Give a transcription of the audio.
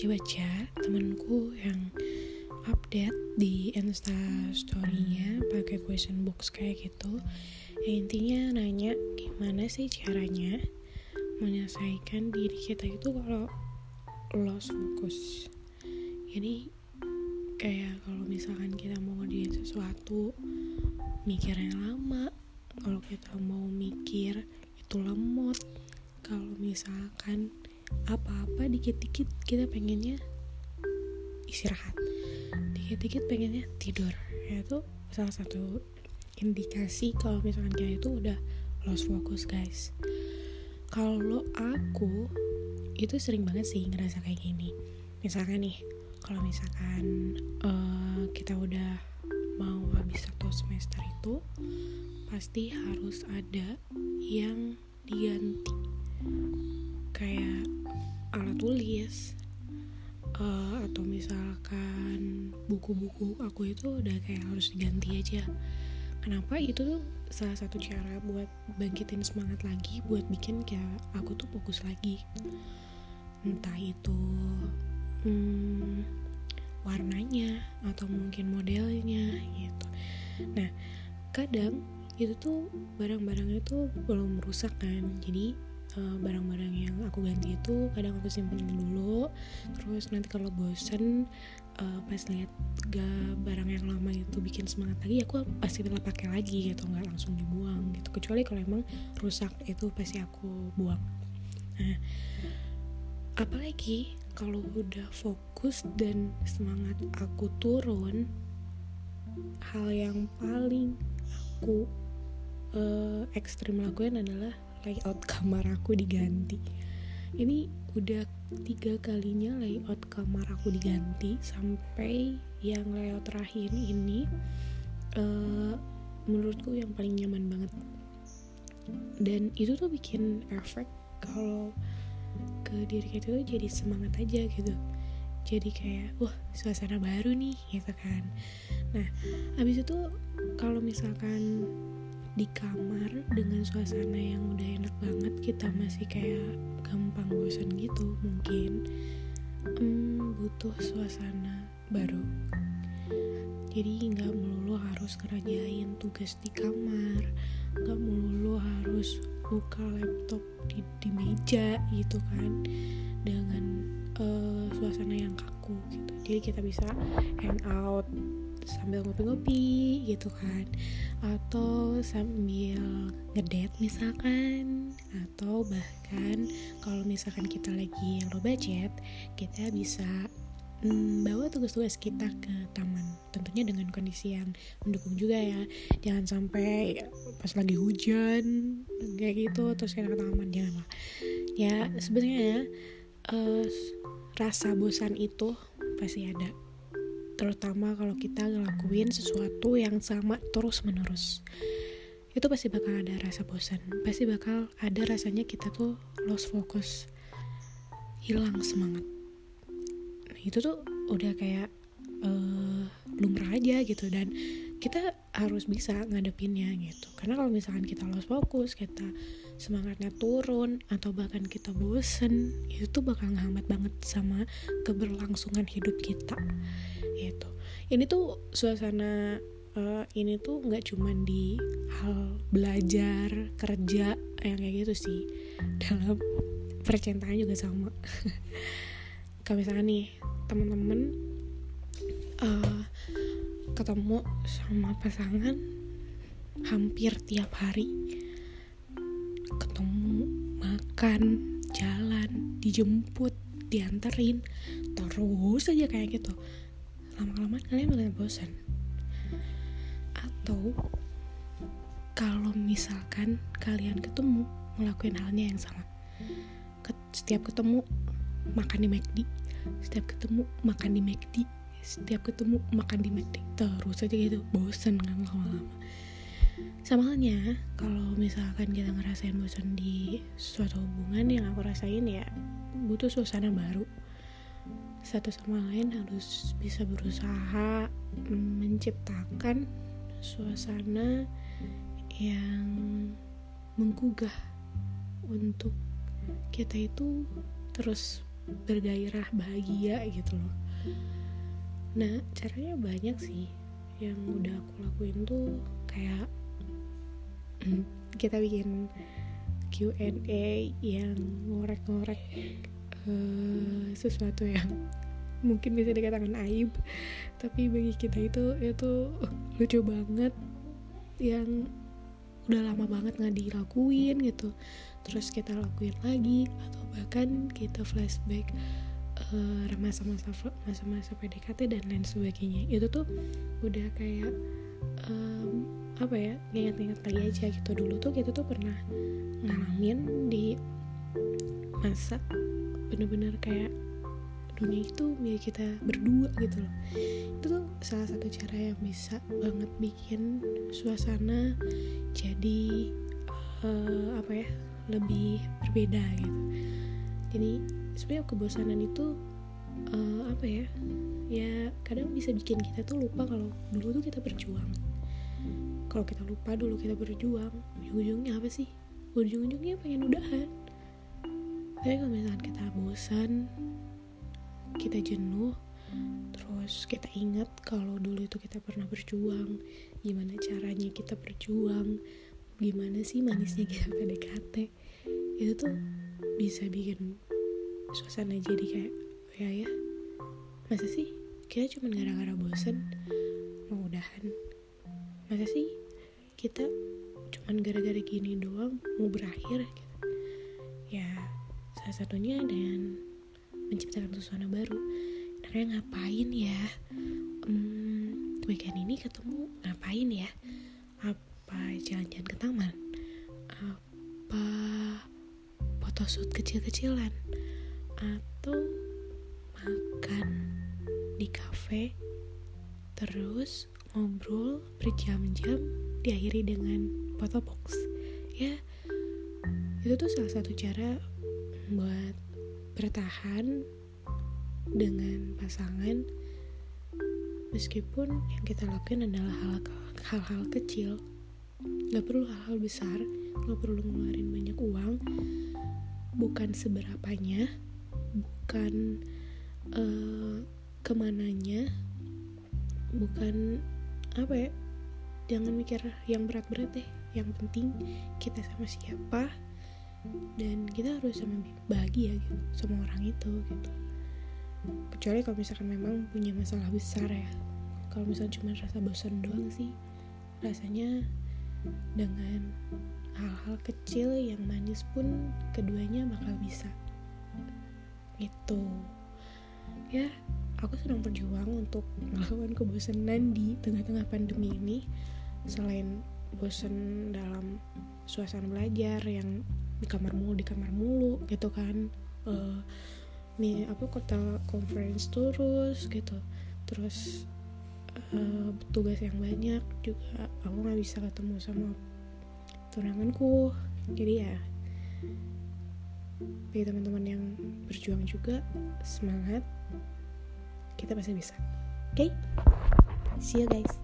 baca-baca temenku yang update di insta storynya pakai question box kayak gitu. Ya intinya nanya gimana sih caranya menyelesaikan diri kita itu kalau lost focus. Jadi kayak kalau misalkan kita mau ngerjain sesuatu mikirnya lama. Kalau kita mau mikir itu lemot. Kalau misalkan apa-apa dikit-dikit. Kita pengennya istirahat. Dikit-dikit pengennya tidur. Ya itu salah satu indikasi kalau misalkan kita itu udah lost focus guys. Kalau aku itu sering banget sih ngerasa kayak gini. Misalkan nih kalau misalkan uh, kita udah mau habis satu semester itu pasti harus ada yang diganti. Kayak alat tulis. Uh, atau misalkan buku-buku aku itu udah kayak harus diganti aja. Kenapa? Itu tuh salah satu cara buat bangkitin semangat lagi buat bikin kayak aku tuh fokus lagi. Entah itu hmm, warnanya atau mungkin modelnya gitu. Nah kadang itu tuh barang-barang itu belum rusak kan. Jadi Eh, barang-barang yang aku ganti itu kadang aku simpen dulu. Terus nanti kalau bosen uh, pas lihat gak barang yang lama itu bikin semangat lagi aku pasti tetap pakai lagi gitu nggak langsung dibuang gitu. Kecuali kalau emang rusak itu pasti aku buang. Nah apalagi kalau udah fokus dan semangat aku turun hal yang paling aku uh, ekstrim lakuin adalah layout kamar aku diganti. Ini udah tiga kalinya layout kamar aku diganti sampai yang layout terakhir ini uh, menurutku yang paling nyaman banget. Dan itu tuh bikin efek kalau ke diri kita tuh jadi semangat aja gitu. Jadi kayak wah suasana baru nih gitu kan. Nah habis itu kalau misalkan di kamar dengan suasana yang udah enak banget kita masih kayak gampang bosan gitu mungkin. Hmm, butuh suasana baru. Jadi nggak melulu harus kerjain tugas di kamar nggak melulu harus buka laptop di, di meja gitu kan dengan uh, suasana yang kaku gitu. Jadi kita bisa hang out sambil ngopi-ngopi gitu kan. Atau sambil ngedate misalkan atau bahkan kalau misalkan kita lagi low budget kita bisa mm, bawa tugas-tugas kita ke taman. Tentunya dengan kondisi yang mendukung juga ya. Jangan sampai pas lagi hujan kayak gitu terus kita ke taman jangan lah. Ya sebenarnya uh, rasa bosan itu pasti ada terutama kalau kita ngelakuin sesuatu yang sama terus menerus itu pasti bakal ada rasa bosan. Pasti bakal ada rasanya kita tuh lost focus. Hilang semangat. Nah, itu tuh udah kayak uh, lumrah aja gitu. Dan kita harus bisa ngadepinnya gitu. Karena kalau misalkan kita lost fokus kita semangatnya turun atau bahkan kita bosen itu tuh bakal ngehambat banget sama keberlangsungan hidup kita gitu. Ini tuh suasana uh, ini tuh nggak cuman di hal belajar kerja yang kayak gitu sih. Dalam percintaan juga sama. Kalau misalnya nih teman-teman uh, ketemu sama pasangan hampir tiap hari. Ketemu makan jalan dijemput dianterin terus aja kayak gitu lama-kelamaan kalian mulai bosan atau kalau misalkan kalian ketemu ngelakuin halnya yang sama. Setiap ketemu makan di McD. Setiap ketemu makan di McD. Setiap ketemu makan di McD. Terus aja gitu bosan kan lama-lama. Sama halnya kalau misalkan kita ngerasain bosan di suatu hubungan yang aku rasain ya butuh suasana baru satu sama lain harus bisa berusaha menciptakan suasana yang menggugah untuk kita itu terus bergairah bahagia gitu loh. Nah caranya banyak sih. Yang udah aku lakuin tuh kayak kita bikin Q&A yang ngorek-ngorek uh, sesuatu yang mungkin bisa dikatakan aib. Tapi bagi kita itu itu uh, lucu banget yang udah lama banget nggak dilakuin gitu. Terus kita lakuin lagi atau bahkan kita flashback uh, masa-masa masa-masa PDKT dan lain sebagainya. Itu tuh udah kayak um, apa ya ingat-ingat lagi aja gitu. Dulu tuh kita tuh pernah ngalamin di masa bener-bener kayak dunia itu milik kita berdua gitu loh. Itu tuh salah satu cara yang bisa banget bikin suasana jadi uh, apa ya lebih berbeda gitu. Jadi sebenarnya kebosanan itu uh, apa ya ya kadang bisa bikin kita tuh lupa kalau dulu tuh kita berjuang. Kalau kita lupa dulu kita berjuang ujung-ujungnya apa sih? Ujung-ujungnya pengen udahan. Tapi kalau bosan kita jenuh terus kita ingat kalau dulu itu kita pernah berjuang gimana caranya kita berjuang gimana sih manisnya kita PDKT itu tuh bisa bikin suasana jadi kayak ya ya masa sih kita cuma gara-gara bosen mau udahan? Masa sih kita cuma gara-gara gini doang mau berakhir? Ya salah satunya dan menciptakan suasana baru. Nah, ngapain ya? Hmm, weekend ini ketemu ngapain ya? Apa jalan-jalan ke taman? Apa photoshoot kecil-kecilan? Atau makan di cafe terus ngobrol berjam-jam diakhiri dengan foto box. Ya itu tuh salah satu cara buat bertahan dengan pasangan meskipun yang kita lakukan adalah hal-hal kecil. Gak perlu hal-hal besar gak perlu ngeluarin banyak uang. Bukan seberapanya bukan uh, ke mananya bukan apa ya jangan mikir yang berat-berat deh. Yang penting kita sama siapa dan kita harus sama bahagia gitu sama orang itu gitu. Kecuali kalau misalkan memang punya masalah besar ya. Kalau misalnya cuma rasa bosan doang sih rasanya dengan hal-hal kecil yang manis pun keduanya bakal bisa. Itu ya aku sedang berjuang untuk melawan kebosanan di tengah-tengah pandemi ini. Selain bosan dalam suasana belajar yang di kamar mulu di kamar mulu gitu kan. Uh, nih apa kota conference terus gitu. Terus uh, tugas yang banyak juga aku nggak bisa ketemu sama tunanganku. Jadi ya bagi teman-teman yang berjuang juga semangat kita pasti bisa. Oke? Okay? see you guys